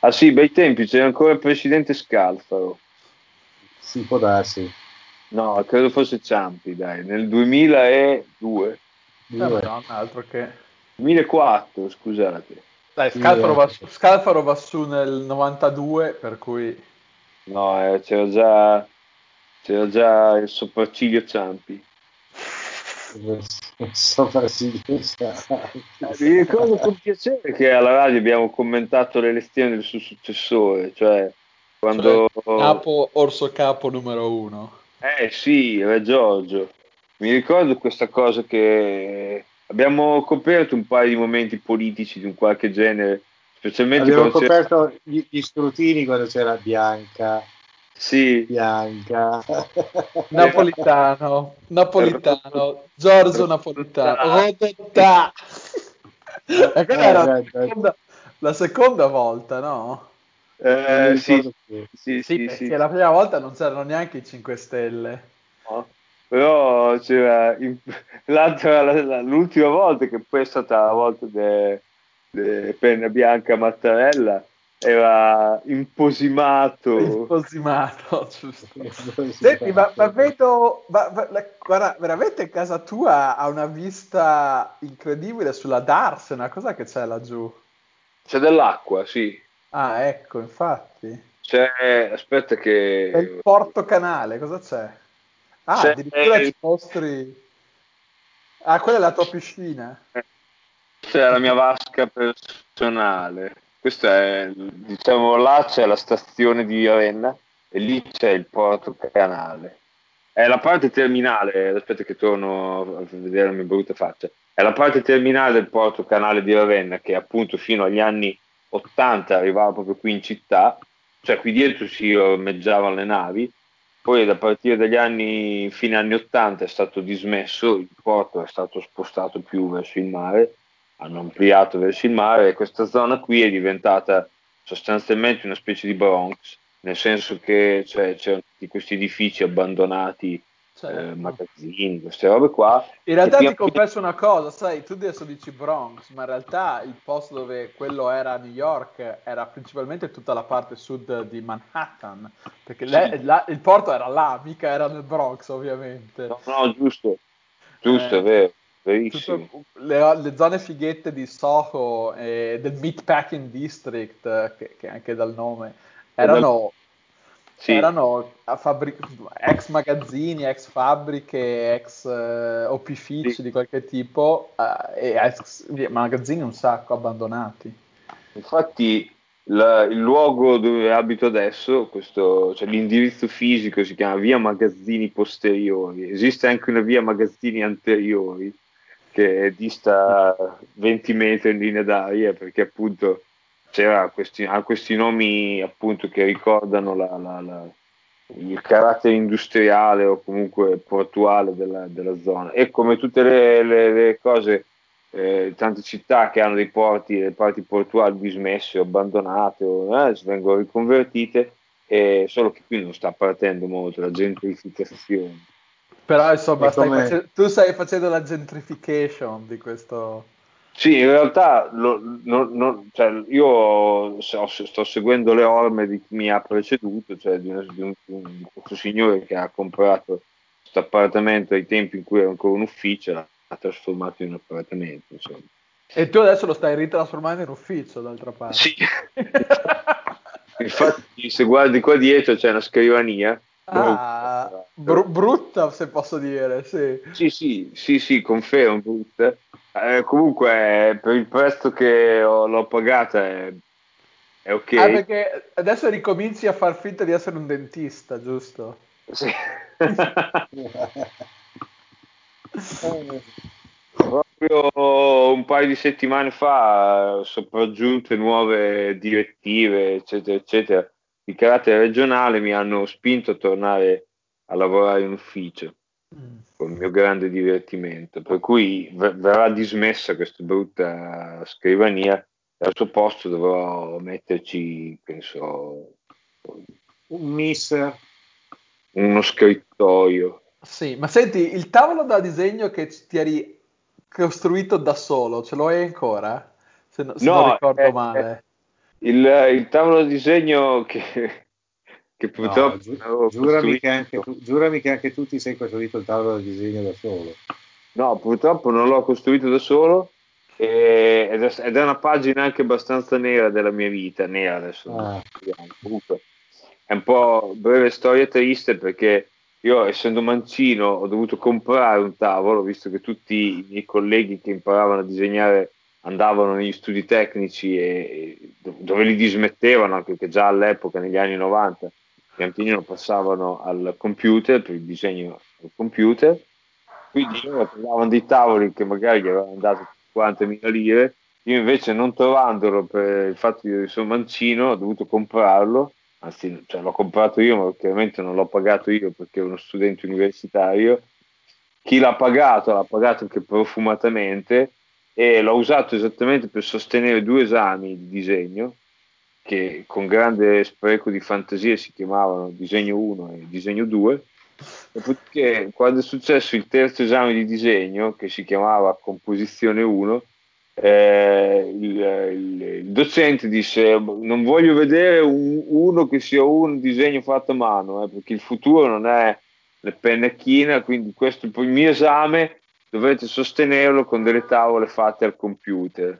Ah sì, bei tempi, c'era ancora il Presidente Scalfaro. Sì, può darsi. No, credo fosse Ciampi, dai, nel 2002. No, altro che... 2004, scusate. Dai, Scalfaro va, su, Scalfaro va su nel 92, per cui... No, eh, c'era, già, c'era già il sopracciglio Ciampi. sopracciglio Ciampi. Eh, mi ricordo con piacere che alla radio abbiamo commentato l'elezione del suo successore, cioè quando... Cioè, capo, Orso Capo numero uno. Eh sì, Re Giorgio. Mi ricordo questa cosa che abbiamo coperto un paio di momenti politici di un qualche genere, specialmente abbiamo coperto gli, gli scrutini quando c'era Bianca. Sì. Bianca. Napolitano, Napolitano, Giorgio Napolitano, Rodetta. E quella era la seconda, la seconda volta, no? Eh, sì, sì, sì, sì, perché sì. la prima volta non c'erano neanche i 5 Stelle. No, però c'era in, l'altra, l'ultima volta, che poi è stata la volta di de Penna Bianca Mattarella, era imposimato. Imposimato, Senti, ma, ma vedo, ma, ma, guarda, veramente casa tua ha una vista incredibile sulla Darsena, cosa che c'è laggiù? C'è dell'acqua, sì. Ah, ecco, infatti. C'è, aspetta che... È il Porto Canale, cosa c'è? Ah, c'è addirittura ci mostri... Ah, quella è la tua piscina. C'è la mia vasca personale. Questa è, diciamo, là c'è la stazione di Ravenna e lì c'è il porto canale. È la parte terminale, aspetta che torno a vedere la mia brutta faccia, è la parte terminale del porto canale di Ravenna che appunto fino agli anni 80 arrivava proprio qui in città, cioè qui dietro si ormeggiavano le navi, poi a partire dagli anni, fine anni 80 è stato dismesso, il porto è stato spostato più verso il mare, hanno ampliato verso il mare e questa zona qui è diventata sostanzialmente una specie di Bronx, nel senso che cioè, c'erano questi edifici abbandonati certo. eh, magazzini, queste robe qua. In realtà ti confesso una cosa, sai, tu adesso dici Bronx, ma in realtà il posto dove quello era New York era principalmente tutta la parte sud di Manhattan, perché sì. le, la, il porto era là, mica era nel Bronx ovviamente. No, no, giusto, giusto, eh, è vero. Verissimo. Le, le, zone fighette di Soho e del Meatpacking District, che, che anche dal nome, erano sì. erano fabri- ex magazzini, ex fabbriche, ex uh, opifici sì. di qualche tipo uh, e ex magazzini un sacco abbandonati. Infatti la, il luogo dove abito adesso, questo, cioè l'indirizzo fisico si chiama via magazzini posteriori, esiste anche una via magazzini anteriori che dista 20 metri in linea d'aria perché appunto c'era questi, ha questi nomi appunto che ricordano la, la, la, il carattere industriale o comunque portuale della, della zona. E come tutte le, le, le cose eh, tante città che hanno dei porti, le parti portuali dismesse o abbandonate o eh, vengono riconvertite e solo che qui non sta partendo molto la gentrificazione. Però insomma stai face- tu stai facendo la gentrification di questo sì, in realtà lo, no, no, cioè, io sto seguendo le orme di chi mi ha preceduto, cioè di, un, di, un, di questo signore che ha comprato questo appartamento ai tempi in cui era ancora un ufficio l'ha trasformato in un appartamento. Insomma. E tu adesso lo stai ritrasformando in ufficio, d'altra parte. Sì. Infatti, se guardi qua dietro c'è una scrivania. Ah, br- brutta, se posso dire, sì. Sì, sì, sì, sì confermo, brutta eh, comunque, per il prezzo che ho, l'ho pagata è, è ok. Ah, perché adesso ricominci a far finta di essere un dentista, giusto? Sì. Proprio un paio di settimane fa sopraggiunte nuove direttive, eccetera, eccetera, di carattere regionale mi hanno spinto a tornare a lavorare in ufficio con il mio grande divertimento. Per cui v- verrà dismessa questa brutta scrivania e al suo posto dovrò metterci, penso, un miss, uno scrittoio. Sì, ma senti, il tavolo da disegno che ti eri costruito da solo, ce lo hai ancora? Se, no, se no, non ricordo è, male. Il, il, tavolo da disegno che, che purtroppo no, gi- giurami, che anche tu, giurami che anche tu ti sei costruito il tavolo del disegno da solo. No, purtroppo non l'ho costruito da solo ed, è, ed, è, una pagina anche abbastanza nera della mia vita, nera adesso. Ah. Comunque, è un po' breve storia triste perché io essendo mancino ho dovuto comprare un tavolo visto che tutti i miei colleghi che imparavano a disegnare andavano negli studi tecnici e, e dove li dismettevano anche che già all'epoca negli anni 90 pian pianino passavano al computer per il disegno al computer. Quindi loro trovavano dei tavoli che magari gli avevano dato 50.000 lire. Io invece non trovandolo per il fatto che sono mancino ho dovuto comprarlo. Anzi cioè, l'ho comprato io ma chiaramente non l'ho pagato io perché ero uno studente universitario. Chi l'ha pagato l'ha pagato anche profumatamente e l'ho usato esattamente per sostenere due esami di disegno che con grande spreco di fantasia si chiamavano disegno 1 e disegno 2. Dopodiché, quando è successo il terzo esame di disegno, che si chiamava composizione 1, eh, il, il, il, docente disse: Non voglio vedere un, uno che sia un disegno fatto a mano, eh, perché il futuro non è le pennacchine. Quindi, questo il mio esame dovete sostenerlo con delle tavole fatte al computer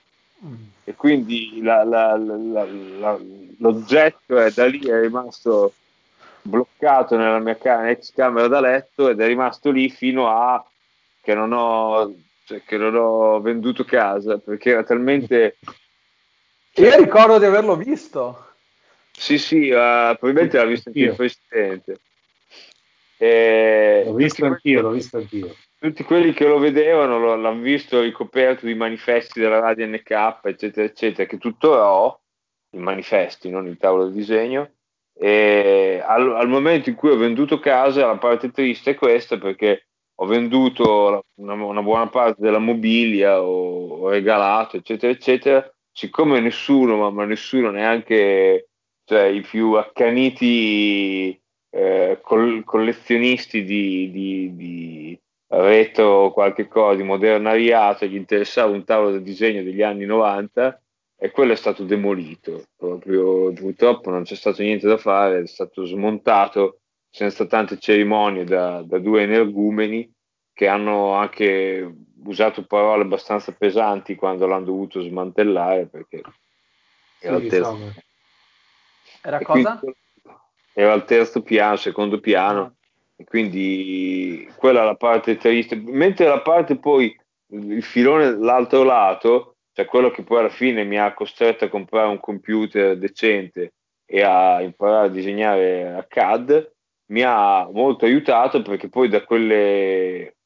e quindi la, la, la, l'oggetto è da lì è rimasto bloccato nella mia ca- ex camera da letto ed è rimasto lì fino a che non ho, cioè, che non ho venduto casa perché era talmente io ricordo di averlo visto Sì, sì, uh, probabilmente l'ha visto anche il Presidente. E l'ho visto anch'io, l'ho visto anch'io. Tutti quelli che lo vedevano lo, l'hanno visto ricoperto di manifesti della Radio NK, eccetera, eccetera, che tuttora ho, i manifesti, non il tavolo di disegno. E al, al, momento in cui ho venduto casa, la parte triste è questa perché ho venduto una, una buona parte della mobilia, ho, ho, regalato, eccetera, eccetera. Siccome nessuno, ma, ma nessuno neanche cioè, i più accaniti eh, col, collezionisti di, di, di retro qualche cosa, di modernariato, gli interessava un tavolo da disegno degli anni 90 e quello è stato demolito. Proprio, purtroppo non c'è stato niente da fare, è stato smontato senza tante cerimonie da, da due energumeni che hanno anche usato parole abbastanza pesanti quando l'hanno dovuto smantellare perché era, sì, terzo, era cosa? era al terzo piano, secondo piano ah. Quindi quella è la parte triste. Mentre la parte poi il filone dall'altro lato cioè quello che poi alla fine mi ha costretto a comprare un computer decente e a imparare a disegnare a CAD, mi ha molto aiutato perché poi da quelle,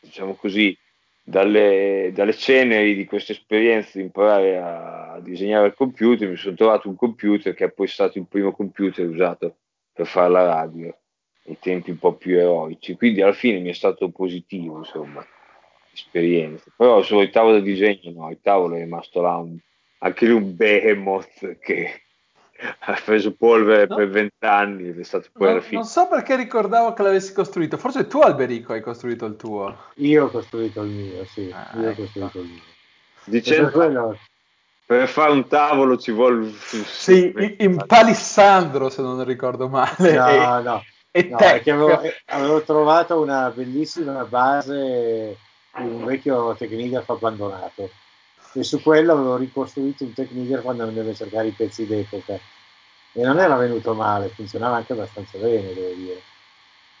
diciamo così, dalle, dalle ceneri di questa esperienza di imparare a, disegnare al computer, mi sono trovato un computer che è poi stato il primo computer usato per fare la radio, ai tempi un po' più eroici. Quindi alla fine mi è stato positivo, insomma esperienze. Però sul tavolo di disegno no, il tavolo è rimasto là un, anche lì un behemoth che ha preso polvere no. per vent'anni ed è stato poi no, alla fine. Non so perché ricordavo che l'avessi costruito, forse tu Alberico hai costruito il tuo. Io ho costruito il mio, sì, ah, io ecco. ho costruito il mio. Dicendo, quello... per fare un tavolo ci vuole... Sì, in palissandro se non ricordo male. No, no. E no, avevo, avevo trovato una bellissima base un vecchio tecnigrafo abbandonato e su quello avevo ricostruito un tecnigrafo quando andevo a cercare i pezzi d'epoca e non era venuto male, funzionava anche abbastanza bene, devo dire.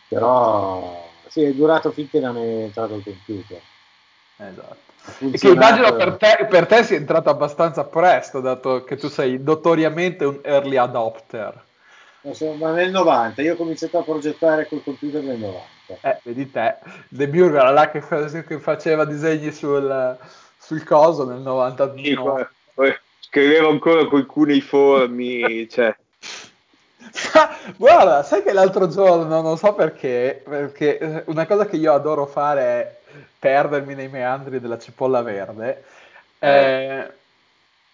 Però sì, è durato finché non è entrato il computer. Esatto. E che immagino per te, per te sia entrato abbastanza presto, dato che tu sei notoriamente un early adopter. Ma nel 90, io ho cominciato a progettare col computer nel 90. Eh, vedi te, De Burg era là che, che faceva disegni sul, sul, coso nel 99. Sì, poi, poi scriveva ancora con i cuneiformi, cioè. Guarda, sai che l'altro giorno, non so perché, perché eh, una cosa che io adoro fare è perdermi nei meandri della cipolla verde. Eh. Eh,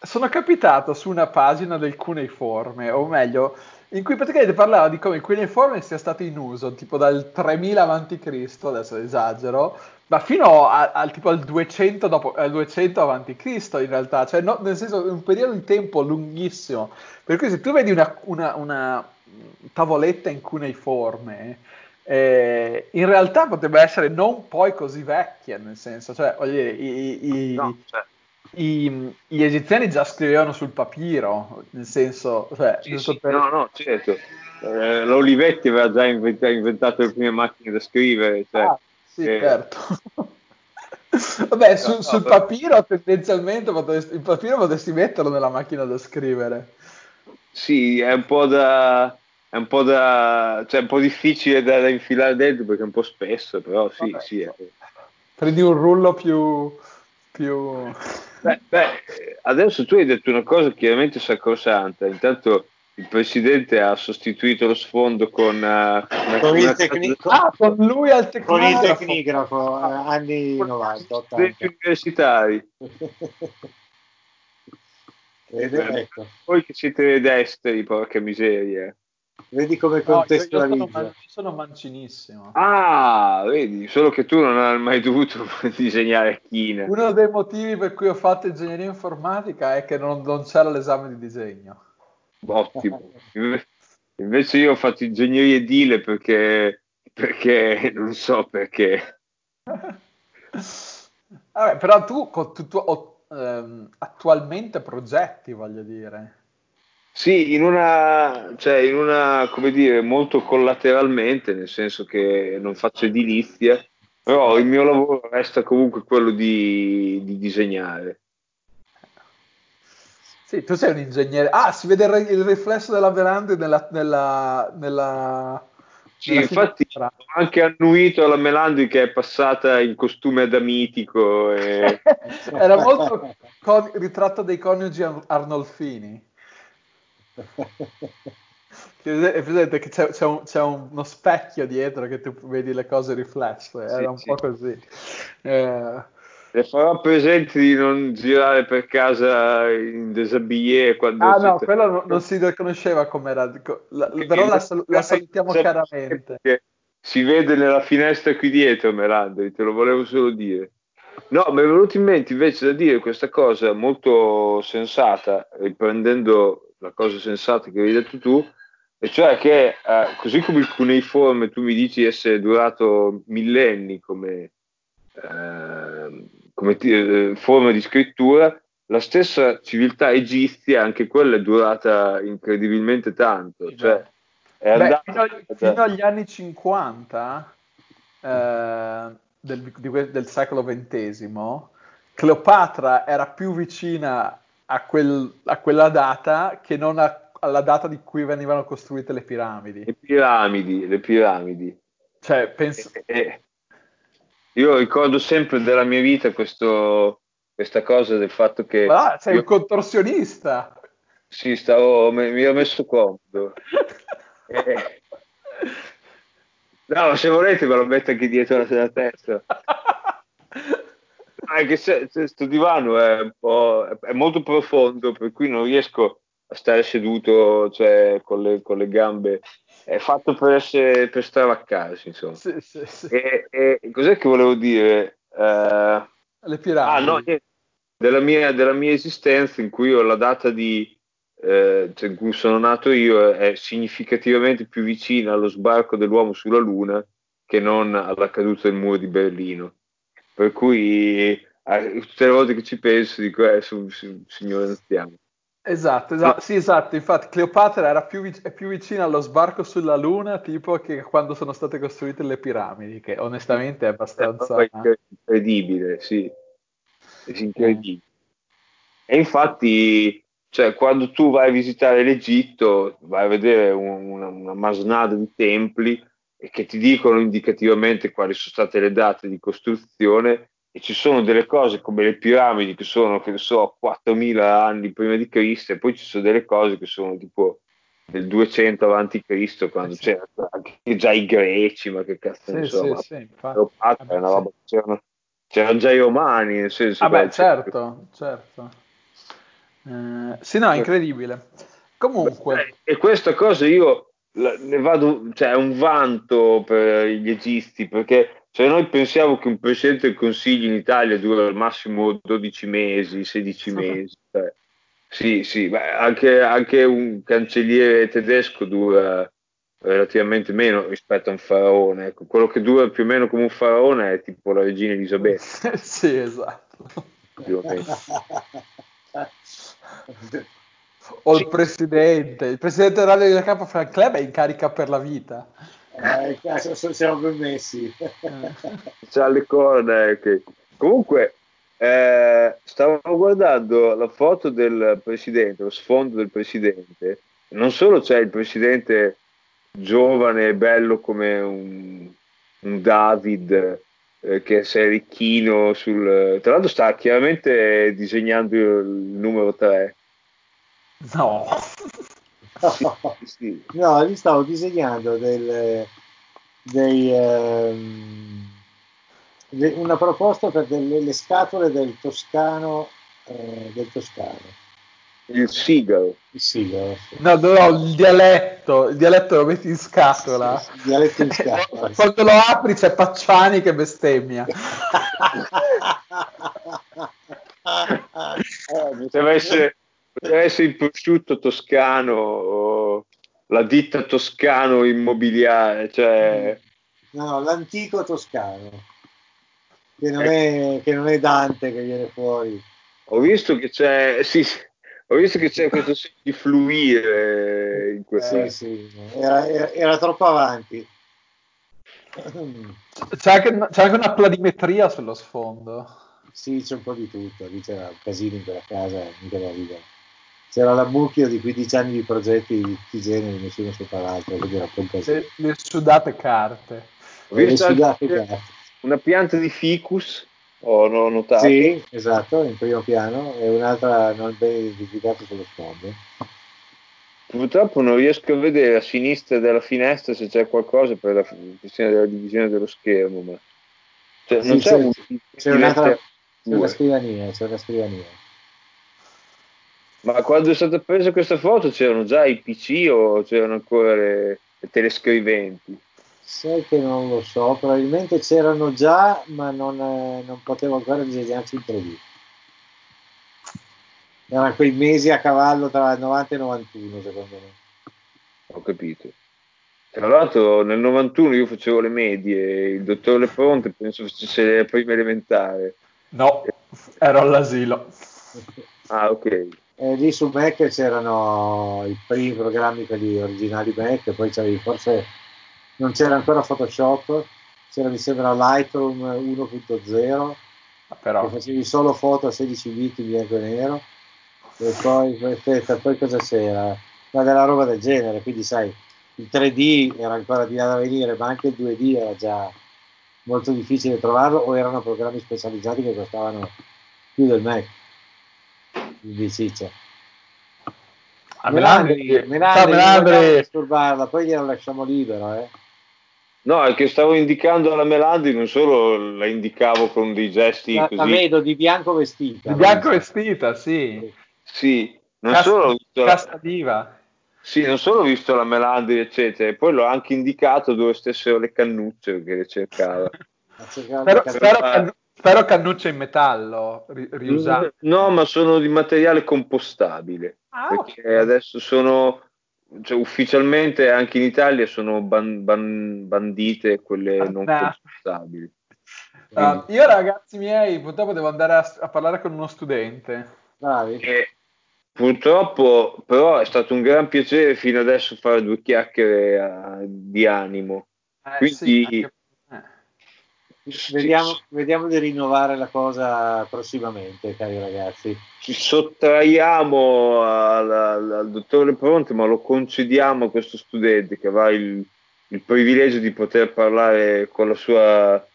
sono capitato su una pagina del cuneiforme, o meglio, in cui praticamente parlava di come il cuneiforme sia stato in uso tipo dal 3000 a.C., adesso esagero, ma fino a, a, tipo al 200, dopo, al 200 a.C. in realtà, cioè no, nel senso un periodo di tempo lunghissimo. Per cui se tu vedi una, una, una tavoletta in cuneiforme, eh, in realtà potrebbe essere non poi così vecchia, nel senso, cioè, voglio dire, i, i, no, cioè i, gli egiziani già scrivevano sul papiro, nel senso, cioè, sì, sì, per... no, no, certo. Eh, L'Olivetti aveva già inventato, inventato, le prime macchine da scrivere. Cioè, ah, sì, eh... certo. Vabbè, su, no, sul no, papiro tendenzialmente potresti, il papiro potresti metterlo nella macchina da scrivere. Sì, è un po' da è un po' da cioè un po' difficile da, da infilare dentro perché è un po' spesso, però sì, Vabbè, sì. È... Prendi un rullo più più... Beh, beh, adesso tu hai detto una cosa chiaramente sacrosanta. Intanto il presidente ha sostituito lo sfondo con, uh, con, il tecni- ah, con lui al tecnigrafo, con il tecnigrafo uh, anni 90 80. universitari Vede, ecco. voi che siete destri porca miseria Vedi come contestualizza. No, io, sono, sono, mancinissimo. Ah, vedi, solo che tu non hai mai dovuto disegnare chine. Uno dei motivi per cui ho fatto ingegneria informatica è che non, non c'era l'esame di disegno. Ottimo. Invece io ho fatto ingegneria edile perché, perché non so perché. Vabbè, però tu, tu, tu ehm, attualmente progetti, voglio dire. Sì, in una, cioè in una, come dire, molto collateralmente, nel senso che non faccio edilizia, però il mio lavoro resta comunque quello di, di disegnare. Sì, tu sei un ingegnere. Ah, si vede il, il riflesso della veranda nella... nella, nella sì, infatti ho anche annuito alla Melandi che è passata in costume da mitico. E... Era molto con... ritratto dei coniugi Arnolfini. È presente che c'è, c'è, un, c'è, uno specchio dietro che tu vedi le cose riflesse, era sì, un sì. po' così. Eh, le farò presente di non girare per casa in desabillé quando ah no quello non, non si riconosceva come la, però la, la salutiamo chiaramente si vede nella finestra qui dietro Merandri te lo volevo solo dire no mi è venuto in mente invece da dire questa cosa molto sensata riprendendo la cosa sensata che hai detto tu e cioè che eh, così come il cuneiforme tu mi dici essere durato millenni come eh, come t- forma di scrittura, la stessa civiltà egizia, anche quella è durata incredibilmente tanto. Cioè, è Beh, fino, a, fino, agli anni 50 eh, del, di, del, secolo XX, Cleopatra era più vicina a, quel, a quella data che non a, alla data di cui venivano costruite le piramidi. Le piramidi, le piramidi. Cioè, penso... E, e, io ricordo sempre della mia vita questo, questa cosa del fatto che... Ah, sei io... un contorsionista! Sì, stavo, mi, mi ero messo comodo. e... No, se volete me lo metto anche dietro la testa. Anche se, questo divano è, un po', è molto profondo, per cui non riesco a stare seduto cioè, con, le, con le gambe è fatto per, essere, per stravaccarsi, insomma. Sì, sì, sì. E, e, cos'è che volevo dire? Uh, Le piramidi. Ah, no, della mia, della mia, esistenza in cui ho la data di, eh, cioè in cui sono nato io è significativamente più vicina allo sbarco dell'uomo sulla Luna che non alla caduta del muro di Berlino. Per cui eh, tutte le volte che ci penso dico, eh, su, su, signore anziano. Esatto, esatto, sì, esatto. Infatti, Cleopatra era più, vic- più, vicina allo sbarco sulla Luna, tipo che quando sono state costruite le piramidi, che onestamente è abbastanza è incredibile, sì, è incredibile. E infatti, cioè, quando tu vai a visitare l'Egitto, vai a vedere un, una, una masnada di templi e che ti dicono indicativamente quali sono state le date di costruzione e ci sono delle cose come le piramidi che sono, che ne so, 4.000 anni prima di Cristo e poi ci sono delle cose che sono tipo del 200 avanti Cristo quando eh sì. c'erano anche già i greci ma che cazzo sì, so sì, sì, roba, c'erano, c'erano, già i romani nel senso ah certo certo. Eh, sì no è incredibile. Comunque. E questa cosa io ne vado cioè è un vanto per gli egizi perché cioè noi pensiamo che un presidente del Consiglio in Italia dura al massimo 12 mesi, 16 mesi. Cioè, sì, sì, anche, anche, un cancelliere tedesco dura relativamente meno rispetto a un faraone. Ecco, quello che dura più o meno come un faraone è tipo la regina Elisabetta. sì, esatto. o il presidente, il presidente della Radio Capo Frank Club è in carica per la vita. Eh, cazzo, siamo ben messi. C'ha le corna. Che... Comunque, eh, stavo guardando la foto del presidente, lo sfondo del presidente. Non solo c'è il presidente giovane e bello come un, un David eh, che sei ricchino sul... Tra l'altro sta chiaramente disegnando il numero 3. No. sì. No, gli stavo disegnando del, dei, ehm, de, una proposta per delle, le scatole del toscano, eh, del toscano. Il sigaro. Il sigaro. Sì. No, no, il dialetto, il dialetto lo metti in scatola. Sì, il dialetto in scatola. Quando lo apri c'è Pacciani che bestemmia. poteva essere Poteva essere il prosciutto toscano la ditta toscano immobiliare, cioè... No, l'antico toscano, che non, è, che non è Dante che viene fuori. Ho visto che c'è, sì, ho visto che c'è questo segno di fluire in questo. Sì, sì, era, era, era troppo avanti. C'è anche, c'è anche, una planimetria sullo sfondo. Sì, c'è un po' di tutto, lì c'era un casino in quella casa, mica da ridere. C'era la mucchia di 15 anni di progetti di tutti i generi, nessuno sopra l'altro, quindi era un casino. Le sudate carte. Le sudate carte. Una pianta di ficus, ho notato. Sì, esatto, in primo piano, e un'altra non ben identificata sullo sfondo. Purtroppo non riesco a vedere a sinistra della finestra se c'è qualcosa per la questione della divisione dello schermo, ma cioè, sì, non c'è, c'è, un, c'è, un'altra, c'è una scrivania, c'è una scrivania. Ma quando è stata presa questa foto c'erano già i PC o c'erano ancora le, le telescriventi? Sai che non lo so, probabilmente c'erano già, ma non, eh, non potevo ancora disegnarci in 3D. Erano quei mesi a cavallo tra il 90 e il 91, secondo me. Ho capito. Tra l'altro nel 91 io facevo le medie, il dottor Leponte penso facesse le prime elementari. No, ero all'asilo. Ah, ok. E lì su Mac c'erano i primi programmi, quelli originali Mac, poi c'avevi forse non c'era ancora Photoshop, c'era mi sembra Lightroom 1.0, ah, però. che facevi solo foto a 16 bit in bianco e nero, e poi, aspetta, poi cosa c'era? Ma della roba del genere, quindi sai, il 3D era ancora di là da venire, ma anche il 2D era già molto difficile trovarlo o erano programmi specializzati che costavano più del Mac. Sì, c'è. Ah, Melandri, Melandri, Melandri. disturbarla, poi gliela lasciamo libero, eh. No, è che stavo indicando la Melandri, non solo la indicavo con dei gesti la, così. La vedo di bianco vestita. Di bianco vestita, sì. Sì, non Casta, solo ho visto Casta diva. Sì, non solo ho visto la Melandri, eccetera, e poi l'ho anche indicato dove stessero le cannucce che le cercava. spero, spero, spero cannucce in metallo ri, riusate. No, ma sono di materiale compostabile. Ah, perché okay. adesso sono cioè, ufficialmente anche in Italia sono ban, ban, bandite quelle ah, non nah. compostabili. Uh, io ragazzi miei, purtroppo devo andare a, a parlare con uno studente. E, purtroppo, però è stato un gran piacere fino adesso fare due chiacchiere uh, di animo. Eh, Quindi sì, anche... Vediamo, vediamo, di rinnovare la cosa prossimamente, cari ragazzi. Ci sottraiamo al, al, al dottore Pronte, ma lo concediamo a questo studente che avrà il, il privilegio di poter parlare con la sua,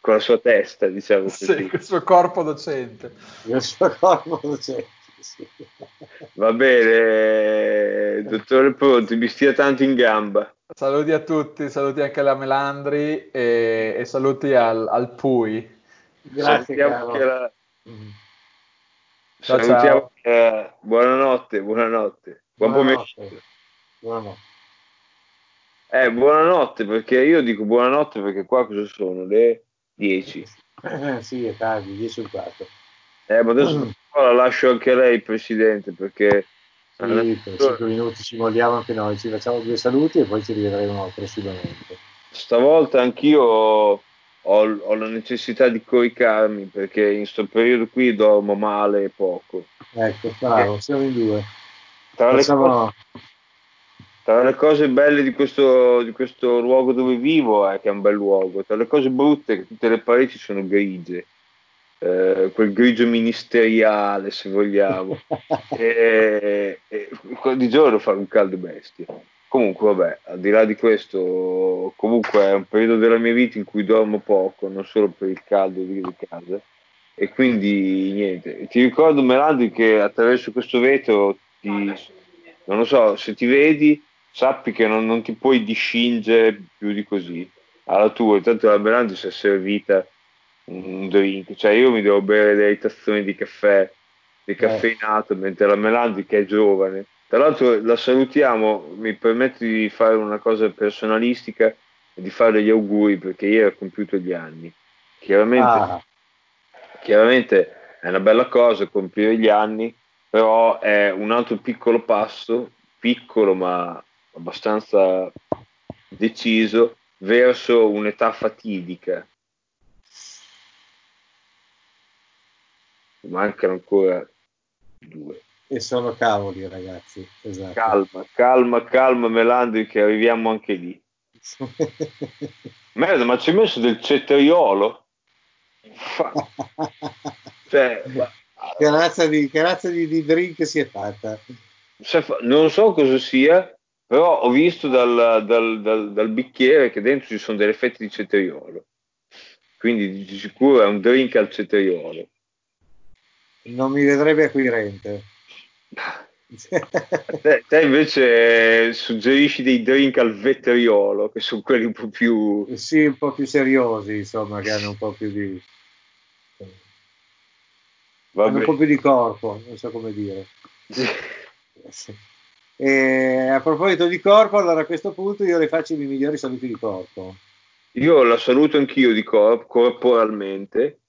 con la sua testa, diciamo così. Sì, il suo corpo docente. Il suo corpo docente. Va bene, dottore Pronti, mi stia tanto in gamba. Saluti a tutti, saluti anche alla Melandri e, e saluti al, al, Pui. Grazie, la... mm. ciao, Salutiamo ciao. buonanotte, buonanotte. Buon buonanotte. pomeriggio. Buonanotte. Eh, buonanotte, perché io dico buonanotte perché qua cosa sono? Le 10. Eh, sì, è tardi, 10 e 4. Eh, ma adesso mm. La lascio anche a lei, Presidente, perché sì, per 5 minuti ci molliamo anche noi, ci facciamo due saluti e poi ci rivedremo prossimamente. Stavolta anch'io ho, ho la necessità di coricarmi perché in questo periodo qui dormo male e poco. Ecco, bravo, siamo in due. Tra, le cose, tra le cose belle di questo, di questo luogo dove vivo è che è un bel luogo, tra le cose brutte è che tutte le pareti sono grigie eh, quel grigio ministeriale, se vogliamo. e, e, di giorno fa un caldo bestia. Comunque, vabbè, al di là di questo, comunque è un periodo della mia vita in cui dormo poco, non solo per il caldo di casa. E quindi niente. Ti ricordo, Melandi, che attraverso questo vetro ti, non lo so, se ti vedi, sappi che non, non ti puoi discingere più di così. Alla tua, intanto la Melandi si è servita un drink, cioè io mi devo bere dei tazzoni di caffè decaffeinato, eh. mentre la Melandi che è giovane. Tra l'altro la salutiamo, mi permette di fare una cosa personalistica e di fare gli auguri perché ieri ha compiuto gli anni. Chiaramente, ah. chiaramente è una bella cosa compiere gli anni, però è un altro piccolo passo, piccolo ma abbastanza deciso, verso un'età fatidica mancano ancora due. E sono cavoli, ragazzi. Esatto. Calma, calma, calma, Melandri, che arriviamo anche lì. Merda, ma ci hai messo del cetriolo? Cioè, che razza, di, che razza di, di drink si è fatta? Non so cosa sia, però ho visto dal, dal, dal, dal, bicchiere che dentro ci sono degli effetti di cetriolo. Quindi di sicuro è un drink al cetriolo. Non mi vedrebbe acquirente. te, te, invece suggerisci dei drink al vetriolo, che sono quelli un po' più... Sì, un po' più seriosi, insomma, che hanno un po' più di... Hanno un po' più di corpo, non so come dire. Sì. E a proposito di corpo, allora a questo punto io le faccio i miei migliori saluti di corpo. Io la saluto anch'io di corpo, corporalmente.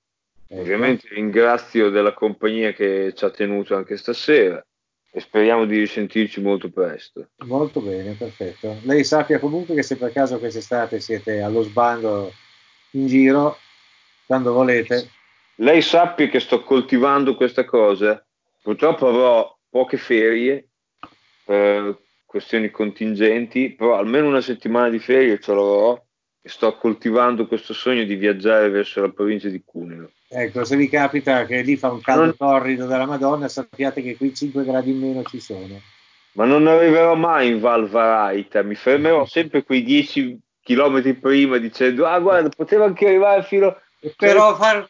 Ovviamente ringrazio della compagnia che ci ha tenuto anche stasera e speriamo di risentirci molto presto. Molto bene, perfetto. Lei sappia comunque che se per caso quest'estate siete allo sbando in giro, quando volete. Lei sappia che sto coltivando questa cosa. Purtroppo avrò poche ferie per questioni contingenti, però almeno una settimana di ferie ce l'avrò e sto coltivando questo sogno di viaggiare verso la provincia di Cuneo. Ecco, se vi capita che lì fa un caldo non... torrido della Madonna, sappiate che qui 5 gradi in meno ci sono. Ma non arriverò mai in Val Varaita, mi fermerò sempre quei 10 km prima dicendo ah guarda, potevo anche arrivare fino... Però far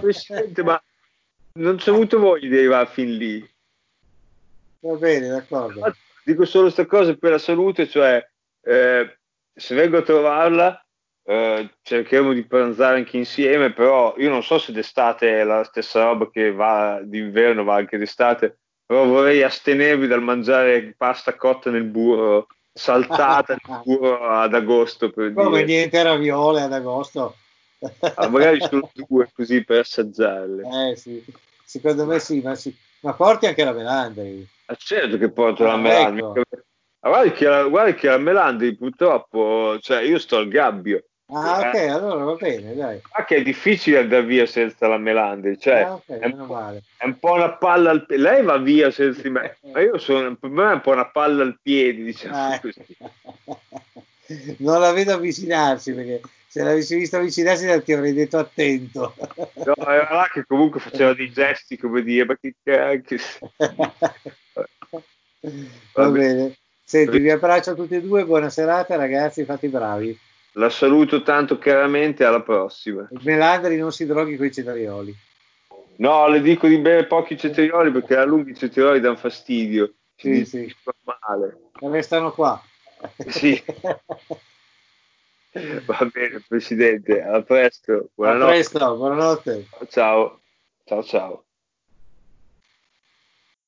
Presidente, ma non c'è avuto voglia di arrivare fin lì. Va bene, d'accordo. Dico solo questa cosa per la salute, cioè eh, se vengo a trovarla eh, cercheremo di pranzare anche insieme, però io non so se d'estate è la stessa roba che va d'inverno, va anche d'estate, però vorrei astenermi dal mangiare pasta cotta nel burro, saltata nel burro ad agosto. Per Come dire. niente raviole ad agosto? ah, magari solo due così per assaggiarle. Eh sì, secondo me sì, ma, sì. ma porti anche la melandri. Ah, certo che porto ah, la melandri. Ecco. Guarda che, guarda che la melandri purtroppo, cioè io sto al gabbio Ah, ok, allora va bene, dai. Ma che è difficile andare via senza la Melandri, cioè ah, okay, è, un è, un po', una palla al piede. Lei va via senza me, ma io sono, per me è un po' una palla al piede, diciamo ah. così. non la vedo avvicinarsi perché se l'avessi visto avvicinarsi ti avrei detto attento. no, era là che comunque faceva dei gesti come dire, ma che cacchio. va bene. Senti, vi abbraccio a tutti e due, buona serata ragazzi, fate i bravi. La saluto tanto chiaramente, alla prossima. Melandri non si droghi con i cetrioli. No, le dico di bere pochi cetrioli perché a lungo i cetrioli danno fastidio. Sì, sì. male. Restano qua. Sì. Va bene, Presidente, a presto. Buonanotte. A presto, buonanotte. Ciao, ciao, ciao.